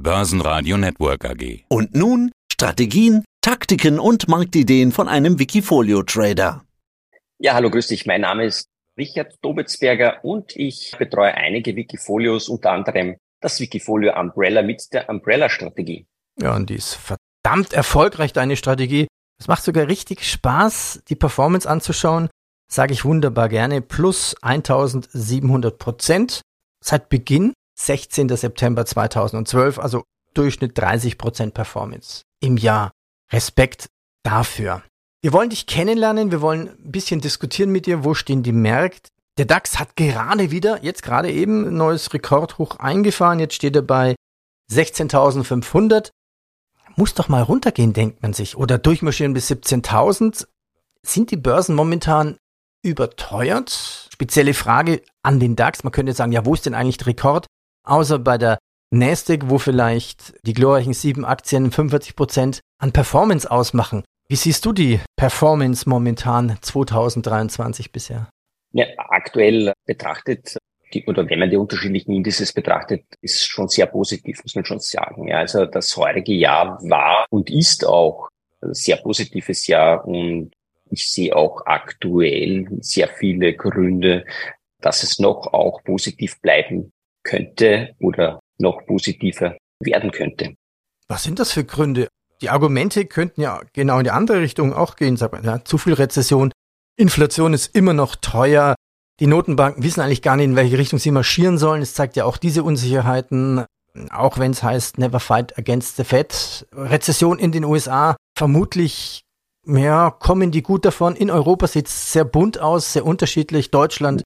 Börsenradio Network AG. Und nun Strategien, Taktiken und Marktideen von einem Wikifolio-Trader. Ja, hallo, grüß dich. Mein Name ist Richard Dobitzberger und ich betreue einige Wikifolios, unter anderem das Wikifolio Umbrella mit der Umbrella-Strategie. Ja, und die ist verdammt erfolgreich, deine Strategie. Es macht sogar richtig Spaß, die Performance anzuschauen. Sage ich wunderbar gerne. Plus 1700 Prozent seit Beginn 16. September 2012, also Durchschnitt 30 Prozent Performance im Jahr. Respekt dafür. Wir wollen dich kennenlernen, wir wollen ein bisschen diskutieren mit dir, wo stehen die Märkte. Der DAX hat gerade wieder, jetzt gerade eben, ein neues Rekordhoch eingefahren. Jetzt steht er bei 16.500. Muss doch mal runtergehen, denkt man sich. Oder durchmarschieren bis 17.000. Sind die Börsen momentan überteuert? Spezielle Frage an den DAX. Man könnte sagen, ja, wo ist denn eigentlich der Rekord? Außer bei der Nasdaq, wo vielleicht die glorreichen sieben Aktien 45 Prozent an Performance ausmachen. Wie siehst du die Performance momentan 2023 bisher? Ja, aktuell betrachtet, die, oder wenn man die unterschiedlichen Indizes betrachtet, ist schon sehr positiv, muss man schon sagen. Ja, also das heurige Jahr war und ist auch ein sehr positives Jahr und ich sehe auch aktuell sehr viele Gründe, dass es noch auch positiv bleiben könnte oder noch positiver werden könnte. Was sind das für Gründe? Die Argumente könnten ja genau in die andere Richtung auch gehen. Sagt man, ja, zu viel Rezession, Inflation ist immer noch teuer. Die Notenbanken wissen eigentlich gar nicht, in welche Richtung sie marschieren sollen. Es zeigt ja auch diese Unsicherheiten, auch wenn es heißt, never fight against the Fed. Rezession in den USA, vermutlich, ja, kommen die gut davon. In Europa sieht es sehr bunt aus, sehr unterschiedlich. Deutschland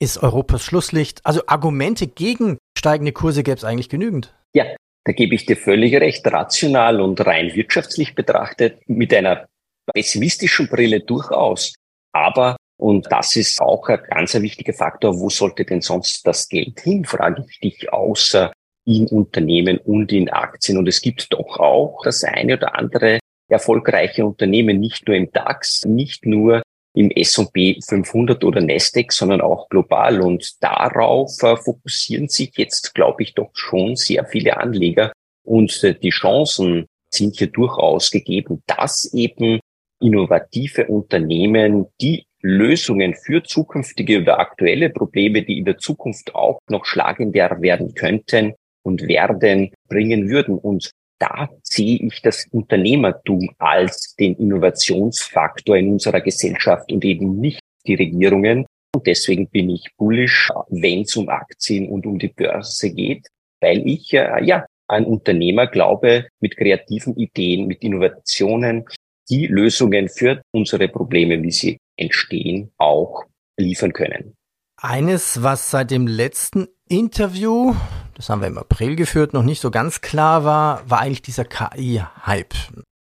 ist Europas Schlusslicht. Also Argumente gegen steigende Kurse gäbe es eigentlich genügend. Ja, da gebe ich dir völlig recht. Rational und rein wirtschaftlich betrachtet mit einer pessimistischen Brille durchaus. Aber, und das ist auch ein ganz wichtiger Faktor, wo sollte denn sonst das Geld hin, frage ich dich, außer in Unternehmen und in Aktien. Und es gibt doch auch das eine oder andere erfolgreiche Unternehmen, nicht nur im DAX, nicht nur im S&P 500 oder Nasdaq, sondern auch global. Und darauf äh, fokussieren sich jetzt, glaube ich, doch schon sehr viele Anleger. Und äh, die Chancen sind hier durchaus gegeben, dass eben innovative Unternehmen, die Lösungen für zukünftige oder aktuelle Probleme, die in der Zukunft auch noch schlagender werden könnten und werden, bringen würden. Und da sehe ich das Unternehmertum als den Innovationsfaktor in unserer Gesellschaft und eben nicht die Regierungen. Und deswegen bin ich bullish, wenn es um Aktien und um die Börse geht, weil ich äh, ja ein Unternehmer glaube, mit kreativen Ideen, mit Innovationen, die Lösungen für unsere Probleme, wie sie entstehen, auch liefern können. Eines, was seit dem letzten Interview, das haben wir im April geführt, noch nicht so ganz klar war, war eigentlich dieser KI-Hype.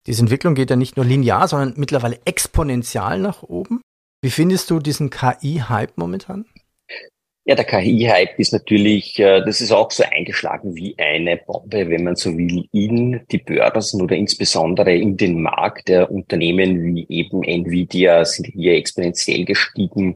Diese Entwicklung geht ja nicht nur linear, sondern mittlerweile exponentiell nach oben. Wie findest du diesen KI-Hype momentan? Ja, der KI-Hype ist natürlich, äh, das ist auch so eingeschlagen wie eine Bombe, wenn man so will, in die Börsen oder insbesondere in den Markt der Unternehmen wie eben Nvidia sind hier exponentiell gestiegen.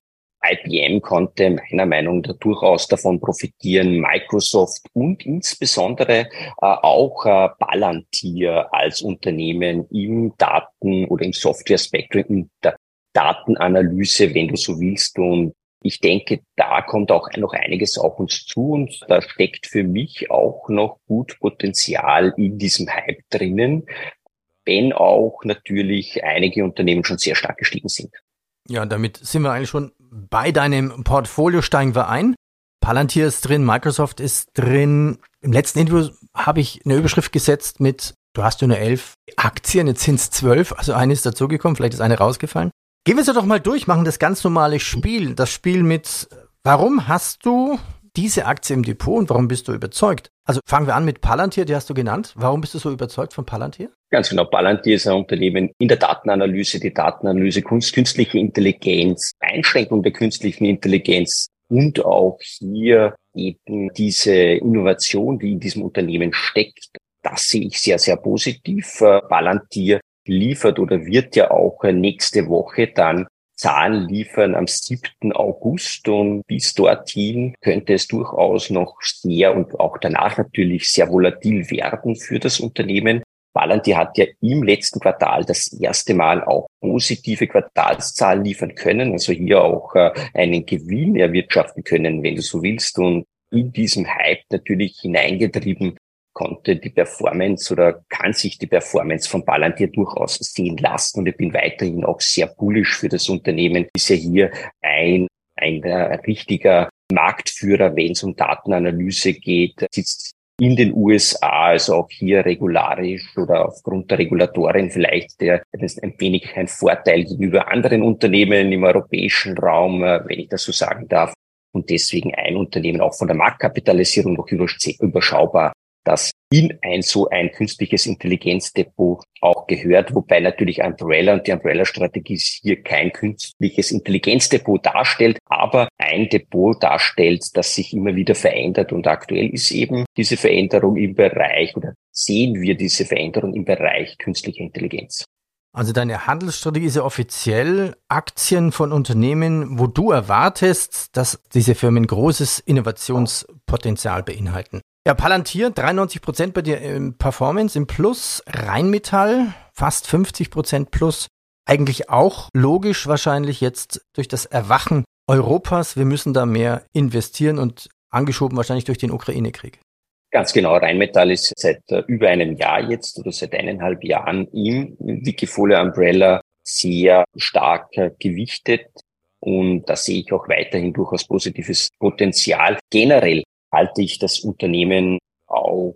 IBM konnte meiner Meinung nach durchaus davon profitieren, Microsoft und insbesondere äh, auch äh, Palantir als Unternehmen im Daten- oder im Software-Spektrum, in der Datenanalyse, wenn du so willst. Und ich denke, da kommt auch noch einiges auf uns zu und da steckt für mich auch noch gut Potenzial in diesem Hype drinnen, wenn auch natürlich einige Unternehmen schon sehr stark gestiegen sind. Ja, damit sind wir eigentlich schon bei deinem Portfolio steigen wir ein. Palantir ist drin, Microsoft ist drin. Im letzten Interview habe ich eine Überschrift gesetzt mit, du hast ja nur elf Aktien, jetzt sind es zwölf, also eine ist dazugekommen, vielleicht ist eine rausgefallen. Gehen wir es doch mal durch, machen das ganz normale Spiel. Das Spiel mit, warum hast du diese Aktie im Depot und warum bist du überzeugt? Also fangen wir an mit Palantir, die hast du genannt. Warum bist du so überzeugt von Palantir? Ganz genau. Palantir ist ein Unternehmen in der Datenanalyse, die Datenanalyse, Kunst, künstliche Intelligenz, Einschränkung der künstlichen Intelligenz und auch hier eben diese Innovation, die in diesem Unternehmen steckt. Das sehe ich sehr, sehr positiv. Palantir liefert oder wird ja auch nächste Woche dann Zahlen liefern am 7. August und bis dorthin könnte es durchaus noch sehr und auch danach natürlich sehr volatil werden für das Unternehmen. Palantir hat ja im letzten Quartal das erste Mal auch positive Quartalszahlen liefern können, also hier auch äh, einen Gewinn erwirtschaften können, wenn du so willst. Und in diesem Hype natürlich hineingetrieben konnte die Performance oder kann sich die Performance von Palantir durchaus sehen lassen. Und ich bin weiterhin auch sehr bullisch für das Unternehmen. Ist ja hier ein, ein richtiger Marktführer, wenn es um Datenanalyse geht, sitzt in den USA, also auch hier regularisch oder aufgrund der Regulatoren vielleicht der, das ein wenig ein Vorteil gegenüber anderen Unternehmen im europäischen Raum, äh, wenn ich das so sagen darf. Und deswegen ein Unternehmen auch von der Marktkapitalisierung noch überschaubar das in ein so ein künstliches Intelligenzdepot auch gehört, wobei natürlich Umbrella und die Umbrella-Strategie hier kein künstliches Intelligenzdepot darstellt, aber ein Depot darstellt, das sich immer wieder verändert und aktuell ist eben diese Veränderung im Bereich oder sehen wir diese Veränderung im Bereich künstlicher Intelligenz. Also deine Handelsstrategie ist ja offiziell Aktien von Unternehmen, wo du erwartest, dass diese Firmen großes Innovationspotenzial beinhalten. Ja, Palantir 93 Prozent bei dir im Performance im Plus, Rheinmetall fast 50 Prozent Plus. Eigentlich auch logisch wahrscheinlich jetzt durch das Erwachen Europas. Wir müssen da mehr investieren und angeschoben wahrscheinlich durch den Ukraine-Krieg. Ganz genau. Rheinmetall ist seit äh, über einem Jahr jetzt oder seit eineinhalb Jahren im Wikifolio Umbrella sehr stark äh, gewichtet. Und da sehe ich auch weiterhin durchaus positives Potenzial. Generell halte ich das Unternehmen auch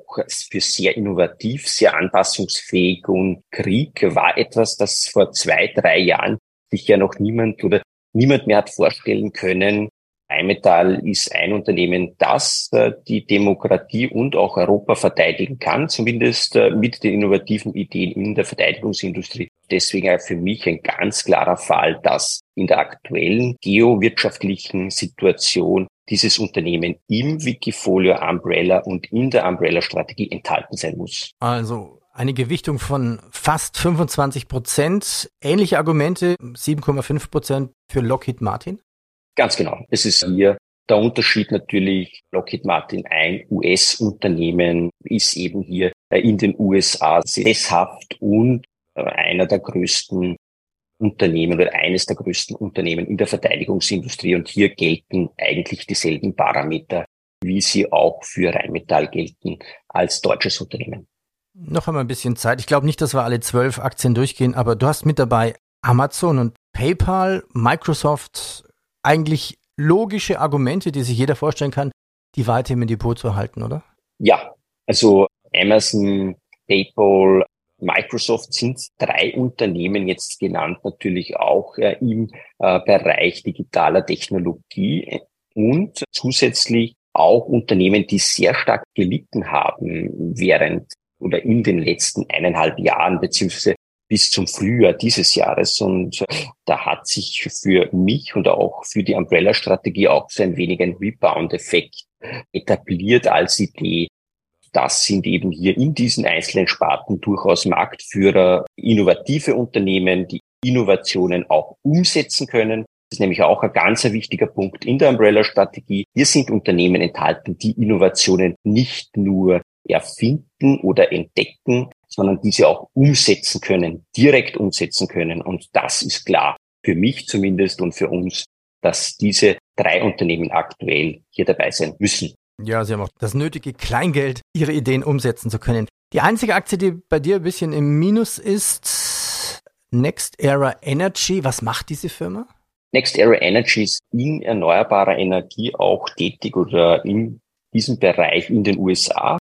für sehr innovativ, sehr anpassungsfähig und Krieg war etwas, das vor zwei, drei Jahren sich ja noch niemand oder niemand mehr hat vorstellen können. Rheinmetall ist ein Unternehmen, das äh, die Demokratie und auch Europa verteidigen kann, zumindest äh, mit den innovativen Ideen in der Verteidigungsindustrie. Deswegen für mich ein ganz klarer Fall, dass in der aktuellen geowirtschaftlichen Situation dieses Unternehmen im Wikifolio Umbrella und in der Umbrella-Strategie enthalten sein muss. Also eine Gewichtung von fast 25 Prozent. Ähnliche Argumente, 7,5 Prozent für Lockheed Martin? Ganz genau. Es ist hier der Unterschied natürlich, Lockheed Martin, ein US-Unternehmen, ist eben hier in den USA sesshaft und äh, einer der größten Unternehmen oder eines der größten Unternehmen in der Verteidigungsindustrie. Und hier gelten eigentlich dieselben Parameter, wie sie auch für Rheinmetall gelten als deutsches Unternehmen. Noch einmal ein bisschen Zeit. Ich glaube nicht, dass wir alle zwölf Aktien durchgehen, aber du hast mit dabei Amazon und PayPal, Microsoft, eigentlich logische Argumente, die sich jeder vorstellen kann, die weiter im Depot zu erhalten, oder? Ja, also Amazon, PayPal, Microsoft sind drei Unternehmen jetzt genannt, natürlich auch im äh, Bereich digitaler Technologie und zusätzlich auch Unternehmen, die sehr stark gelitten haben während oder in den letzten eineinhalb Jahren beziehungsweise bis zum Frühjahr dieses Jahres. Und da hat sich für mich und auch für die Umbrella-Strategie auch so ein wenig ein Rebound-Effekt etabliert als Idee, das sind eben hier in diesen einzelnen Sparten durchaus Marktführer, innovative Unternehmen, die Innovationen auch umsetzen können. Das ist nämlich auch ein ganz wichtiger Punkt in der Umbrella-Strategie. Hier sind Unternehmen enthalten, die Innovationen nicht nur erfinden oder entdecken, sondern diese auch umsetzen können, direkt umsetzen können. Und das ist klar, für mich zumindest und für uns, dass diese drei Unternehmen aktuell hier dabei sein müssen. Ja, sie haben auch das nötige Kleingeld, ihre Ideen umsetzen zu können. Die einzige Aktie, die bei dir ein bisschen im Minus ist, Next Era Energy. Was macht diese Firma? Next Era Energy ist in erneuerbarer Energie auch tätig oder in diesem Bereich in den USA.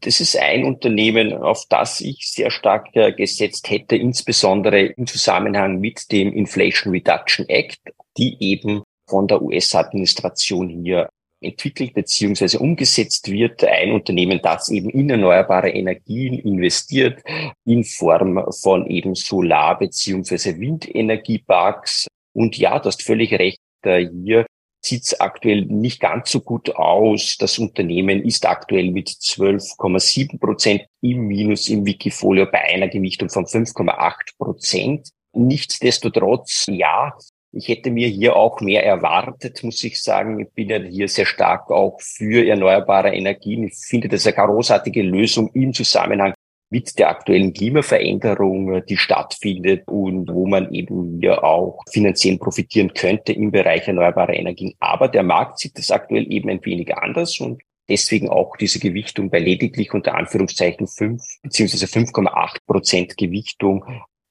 Das ist ein Unternehmen, auf das ich sehr stark äh, gesetzt hätte, insbesondere im Zusammenhang mit dem Inflation Reduction Act, die eben von der US-Administration hier entwickelt beziehungsweise umgesetzt wird. Ein Unternehmen, das eben in erneuerbare Energien investiert, in Form von eben Solar- beziehungsweise Windenergieparks. Und ja, du hast völlig recht, hier sieht es aktuell nicht ganz so gut aus. Das Unternehmen ist aktuell mit 12,7 Prozent im Minus im Wikifolio bei einer Gewichtung von 5,8 Prozent. Nichtsdestotrotz, ja, Ich hätte mir hier auch mehr erwartet, muss ich sagen. Ich bin ja hier sehr stark auch für erneuerbare Energien. Ich finde das eine großartige Lösung im Zusammenhang mit der aktuellen Klimaveränderung, die stattfindet und wo man eben ja auch finanziell profitieren könnte im Bereich erneuerbare Energien. Aber der Markt sieht das aktuell eben ein wenig anders und deswegen auch diese Gewichtung bei lediglich unter Anführungszeichen fünf beziehungsweise 5,8 Prozent Gewichtung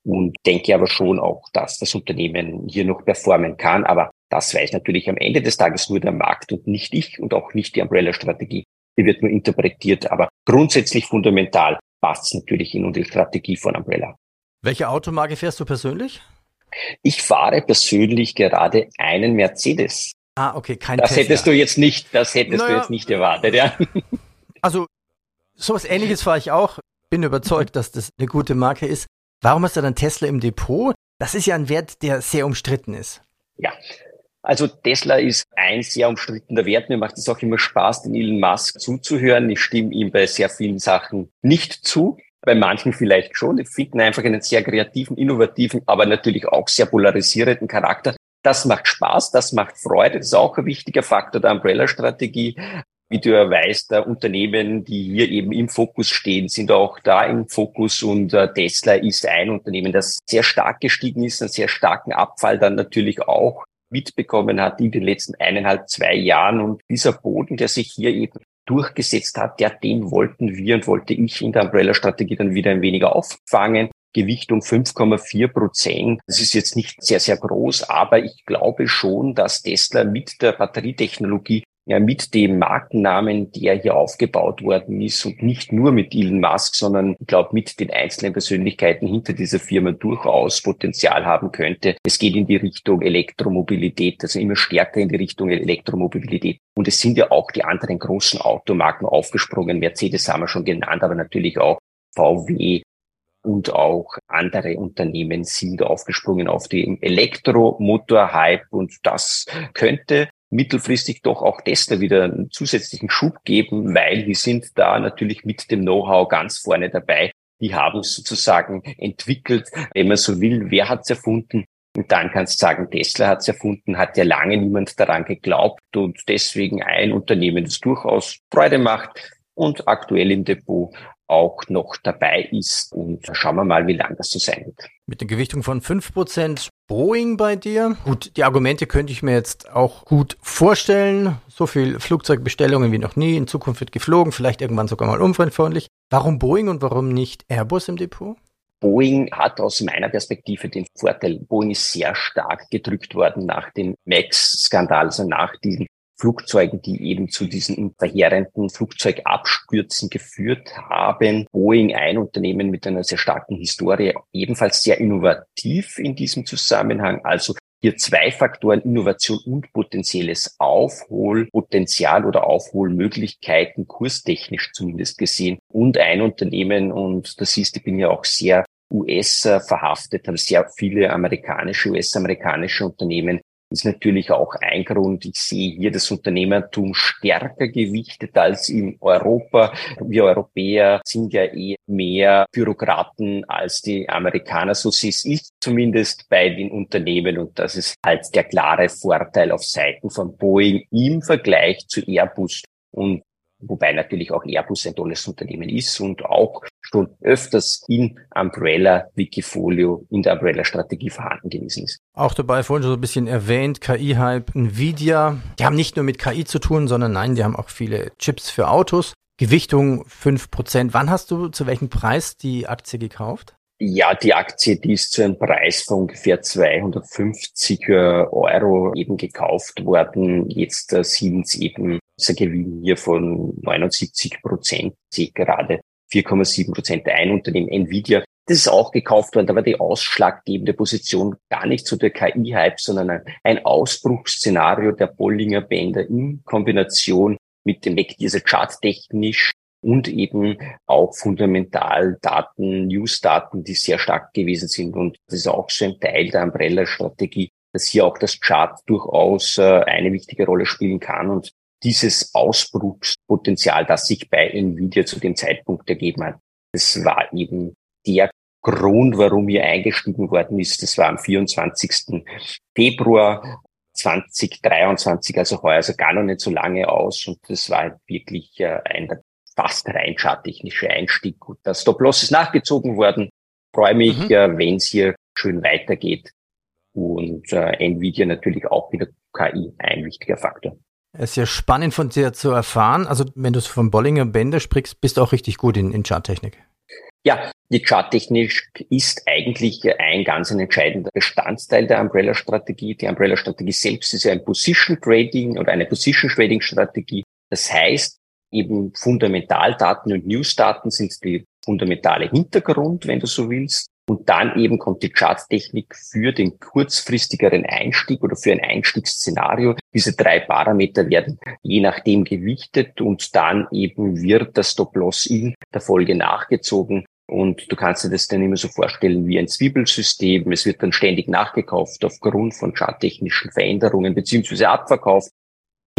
und denke aber schon auch, dass das Unternehmen hier noch performen kann. Aber das weiß natürlich am Ende des Tages nur der Markt und nicht ich und auch nicht die Umbrella-Strategie. Die wird nur interpretiert, aber grundsätzlich fundamental passt es natürlich in die Strategie von Umbrella. Welche Automarke fährst du persönlich? Ich fahre persönlich gerade einen Mercedes. Ah, okay, kein Das Tesla. hättest du jetzt nicht, das hättest Naja. du jetzt nicht erwartet, ja. Also, sowas ähnliches fahre ich auch. Bin überzeugt, dass das eine gute Marke ist. Warum hast du dann Tesla im Depot? Das ist ja ein Wert, der sehr umstritten ist. Ja. Also Tesla ist ein sehr umstrittener Wert. Mir macht es auch immer Spaß, den Elon Musk zuzuhören. Ich stimme ihm bei sehr vielen Sachen nicht zu. Bei manchen vielleicht schon. Ich finde einfach einen sehr kreativen, innovativen, aber natürlich auch sehr polarisierenden Charakter. Das macht Spaß, das macht Freude. Das ist auch ein wichtiger Faktor der Umbrella-Strategie. Wie du ja weißt, äh, Unternehmen, die hier eben im Fokus stehen, sind auch da im Fokus und äh, Tesla ist ein Unternehmen, das sehr stark gestiegen ist, einen sehr starken Abfall dann natürlich auch mitbekommen hat in den letzten eineinhalb, zwei Jahren. Und dieser Boden, der sich hier eben durchgesetzt hat, der, den wollten wir und wollte ich in der Umbrella-Strategie dann wieder ein wenig auffangen. Gewichtung 5,4 Prozent. Das ist jetzt nicht sehr, sehr groß, aber ich glaube schon, dass Tesla mit der Batterietechnologie ja mit dem Markennamen, der hier aufgebaut worden ist und nicht nur mit Elon Musk, sondern ich glaube mit den einzelnen Persönlichkeiten hinter dieser Firma durchaus Potenzial haben könnte. Es geht in die Richtung Elektromobilität, also immer stärker in die Richtung Elektromobilität. Und es sind ja auch die anderen großen Automarken aufgesprungen. Mercedes haben wir schon genannt, aber natürlich auch VW, und auch andere Unternehmen sind aufgesprungen auf den Elektromotor-Hype und das könnte mittelfristig doch auch Tesla wieder einen zusätzlichen Schub geben, weil die sind da natürlich mit dem Know-how ganz vorne dabei. Die haben es sozusagen entwickelt, wenn man so will. Wer hat es erfunden? Und dann kannst du sagen, Tesla hat es erfunden, hat ja lange niemand daran geglaubt und deswegen ein Unternehmen, das durchaus Freude macht und aktuell im Depot auch noch dabei ist. Und schauen wir mal, wie lange das so sein wird. Mit einer Gewichtung von 5% Boeing bei dir. Gut, die Argumente könnte ich mir jetzt auch gut vorstellen. So viel Flugzeugbestellungen wie noch nie. In Zukunft wird geflogen, vielleicht irgendwann sogar mal umweltfreundlich. Warum Boeing und warum nicht Airbus im Depot? Boeing hat aus meiner Perspektive den Vorteil, Boeing ist sehr stark gedrückt worden nach dem MAX-Skandal, also nach diesen Flugzeugen, die eben zu diesen verheerenden Flugzeugabstürzen geführt haben. Boeing, ein Unternehmen mit einer sehr starken Historie, ebenfalls sehr innovativ in diesem Zusammenhang. Also hier zwei Faktoren, Innovation und potenzielles Aufholpotenzial oder Aufholmöglichkeiten, kurstechnisch zumindest gesehen. Und ein Unternehmen, und das ist, ich bin ja auch sehr US verhaftet, haben sehr viele amerikanische, US-amerikanische Unternehmen, ist natürlich auch ein Grund. Ich sehe hier das Unternehmertum stärker gewichtet als in Europa. Wir Europäer sind ja eh mehr Bürokraten als die Amerikaner. So sehe ich zumindest bei den Unternehmen. Und das ist halt der klare Vorteil auf Seiten von Boeing im Vergleich zu Airbus. Und wobei natürlich auch Airbus ein tolles Unternehmen ist und auch schon öfters in Umbrella Wikifolio in der Umbrella Strategie vorhanden gewesen ist. Auch dabei vorhin schon so ein bisschen erwähnt, KI-Hype, Nvidia. Die haben nicht nur mit KI zu tun, sondern nein, die haben auch viele Chips für Autos. Gewichtung 5%. Wann hast du zu welchem Preis die Aktie gekauft? Ja, die Aktie, die ist zu einem Preis von ungefähr 250 Euro eben gekauft worden. Jetzt äh, sind es eben dieser Gewinn hier von 79 Prozent, sehe gerade 4,7 Prozent ein Unternehmen Nvidia. Das ist auch gekauft worden, da war die ausschlaggebende Position gar nicht zu der KI-Hype, sondern ein Ausbruchsszenario der Bollinger Bänder in Kombination mit dem Weg dieser charttechnisch und eben auch fundamental Daten, News-Daten, die sehr stark gewesen sind. Und das ist auch so ein Teil der Umbrella-Strategie, dass hier auch das Chart durchaus äh, eine wichtige Rolle spielen kann und dieses Ausbruchspotenzial, das sich bei Nvidia zu dem Zeitpunkt ergeben hat, das war eben der Grund, warum hier eingestiegen worden ist. Das war am 24. Februar 2023, also heuer, also gar noch nicht so lange aus. Und das war wirklich äh, ein fast rein charttechnischer Einstieg. Und das Stop-Loss ist nachgezogen worden. Freue mich, mhm. äh, wenn es hier schön weitergeht. Und äh, Nvidia natürlich auch wieder KI ein wichtiger Faktor. Es ist ja spannend von dir zu erfahren. Also wenn du von Bollinger Bände sprichst, bist du auch richtig gut in, in Charttechnik. Ja, die Charttechnik ist eigentlich ein ganz ein entscheidender Bestandteil der Umbrella-Strategie. Die Umbrella-Strategie selbst ist ja ein Position Trading oder eine Position Trading Strategie. Das heißt, eben Fundamentaldaten und Newsdaten sind die fundamentale Hintergrund, wenn du so willst. Und dann eben kommt die Charttechnik für den kurzfristigeren Einstieg oder für ein Einstiegsszenario. Diese drei Parameter werden je nachdem gewichtet und dann eben wird das Stop-Loss in der Folge nachgezogen. Und du kannst dir das dann immer so vorstellen wie ein Zwiebelsystem. Es wird dann ständig nachgekauft aufgrund von charttechnischen Veränderungen beziehungsweise abverkauft.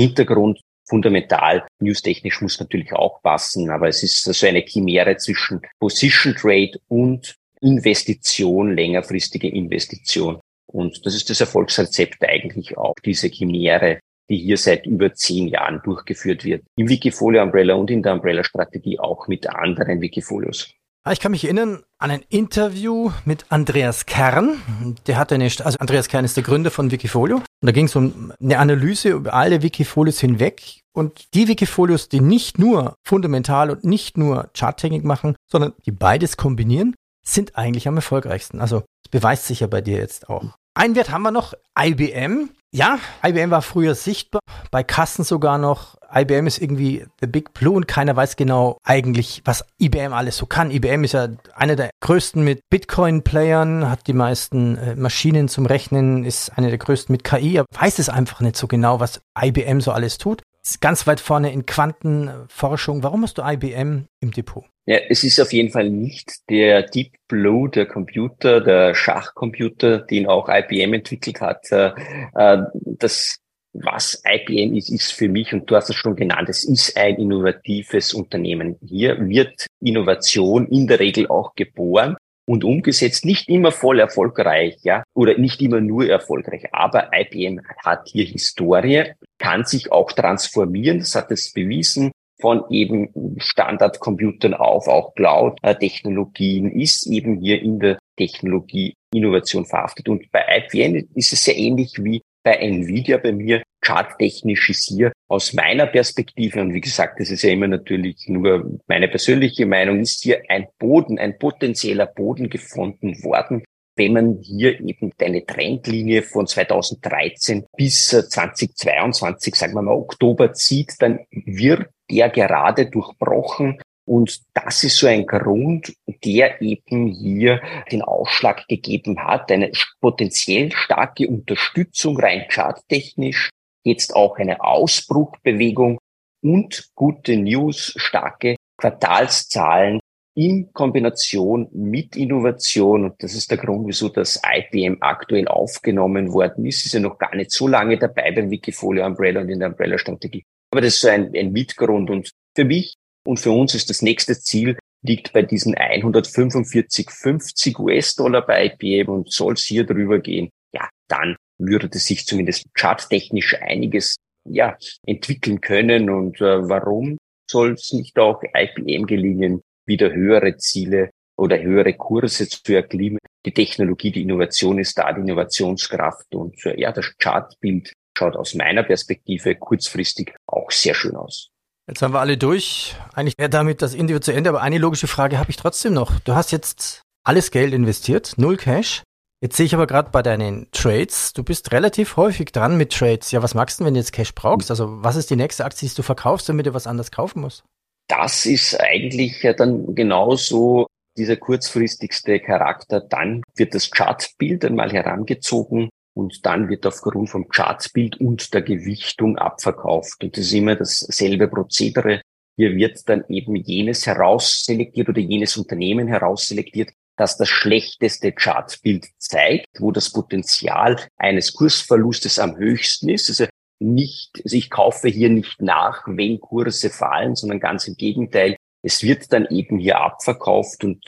Hintergrund fundamental, newstechnisch muss natürlich auch passen, aber es ist so eine Chimäre zwischen Position Trade und Investition, längerfristige Investition. Und das ist das Erfolgsrezept eigentlich auch, diese Chimäre, die hier seit über zehn Jahren durchgeführt wird. Im Wikifolio Umbrella und in der Umbrella Strategie auch mit anderen Wikifolios. Ah, ich kann mich erinnern an ein Interview mit Andreas Kern. Der hatte eine, also Andreas Kern ist der Gründer von Wikifolio. Und da ging es um eine Analyse über alle Wikifolios hinweg. Und die Wikifolios, die nicht nur fundamental und nicht nur Charttechnik machen, sondern die beides kombinieren, sind eigentlich am erfolgreichsten. Also das beweist sich ja bei dir jetzt auch. Ein Wert haben wir noch, IBM. Ja, IBM war früher sichtbar, bei Kassen sogar noch. IBM ist irgendwie the big blue und keiner weiß genau eigentlich, was IBM alles so kann. IBM ist ja einer der größten mit Bitcoin-Playern, hat die meisten äh, Maschinen zum Rechnen, ist einer der größten mit KI, aber weiß es einfach nicht so genau, was IBM so alles tut. Ganz weit vorne in Quantenforschung. Warum hast du IBM im Depot? Ja, es ist auf jeden Fall nicht der Deep Blue, der Computer, der Schachcomputer, den auch IBM entwickelt hat. Äh, äh, das, was IBM ist, ist für mich, und du hast es schon genannt, es ist ein innovatives Unternehmen. Hier wird Innovation in der Regel auch geboren und umgesetzt, nicht immer voll erfolgreich, ja, oder nicht immer nur erfolgreich. Aber IBM hat hier Historie, kann sich auch transformieren, das hat es bewiesen von eben Standardcomputern auf auch Cloud-Technologien ist eben hier in der Technologie Innovation verhaftet. Und bei IBM ist es sehr ähnlich wie bei Nvidia bei mir. Charttechnisch ist hier aus meiner Perspektive, und wie gesagt, das ist ja immer natürlich nur meine persönliche Meinung, ist hier ein Boden, ein potenzieller Boden gefunden worden, wenn man hier eben eine Trendlinie von 2013 bis 2022, sagen wir mal Oktober zieht, dann wird der gerade durchbrochen. Und das ist so ein Grund, der eben hier den Ausschlag gegeben hat, eine potenziell starke Unterstützung rein charttechnisch, jetzt auch eine Ausbruchbewegung und gute News, starke Quartalszahlen in Kombination mit Innovation. Und das ist der Grund, wieso das IBM aktuell aufgenommen worden ist. Ist ja noch gar nicht so lange dabei beim Wikifolio Umbrella und in der Umbrella-Strategie. Aber das ist so ein, ein Mitgrund. Und für mich und für uns ist das nächste Ziel, liegt bei diesen 145,50 US-Dollar bei IBM und soll es hier drüber gehen, ja, dann würde sich zumindest charttechnisch einiges ja, entwickeln können. Und äh, warum soll es nicht auch IBM gelingen, wieder höhere Ziele oder höhere Kurse zu erklimmen? Die Technologie, die Innovation ist da, die Innovationskraft und äh, ja, das Chartbild schaut aus meiner Perspektive kurzfristig auch sehr schön aus. Jetzt haben wir alle durch. Eigentlich wäre damit das Interview zu Ende, aber eine logische Frage habe ich trotzdem noch. Du hast jetzt alles Geld investiert, null Cash. Jetzt sehe ich aber gerade bei deinen Trades, du bist relativ häufig dran mit Trades. Ja, was magst du, wenn du jetzt Cash brauchst? Also, was ist die nächste Aktie, die du verkaufst, damit du was anderes kaufen musst? Das ist eigentlich ja dann genauso dieser kurzfristigste Charakter. Dann wird das Chartbild einmal herangezogen und dann wird aufgrund vom Chartbild und der Gewichtung abverkauft. Und das ist immer dasselbe Prozedere. Hier wird dann eben jenes herausselektiert oder jenes Unternehmen herausselektiert, das das schlechteste Chartbild zeigt, wo das Potenzial eines Kursverlustes am höchsten ist. Also nicht, also ich kaufe hier nicht nach, wenn Kurse fallen, sondern ganz im Gegenteil. Es wird dann eben hier abverkauft und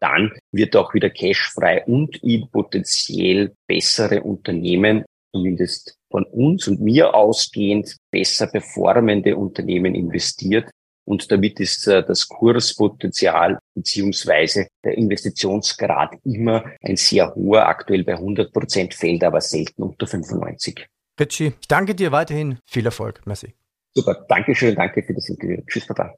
dann wird auch wieder cashfrei und in potenziell bessere Unternehmen, zumindest von uns und mir ausgehend, besser performende Unternehmen investiert. Und damit ist äh, das Kurspotenzial beziehungsweise der Investitionsgrad immer ein sehr hoher, aktuell bei 100 Prozent, fällt aber selten unter 95. Richie, ich danke dir weiterhin. Viel Erfolg. Merci. Super. Dankeschön. Danke für das Interview. Tschüss, Papa.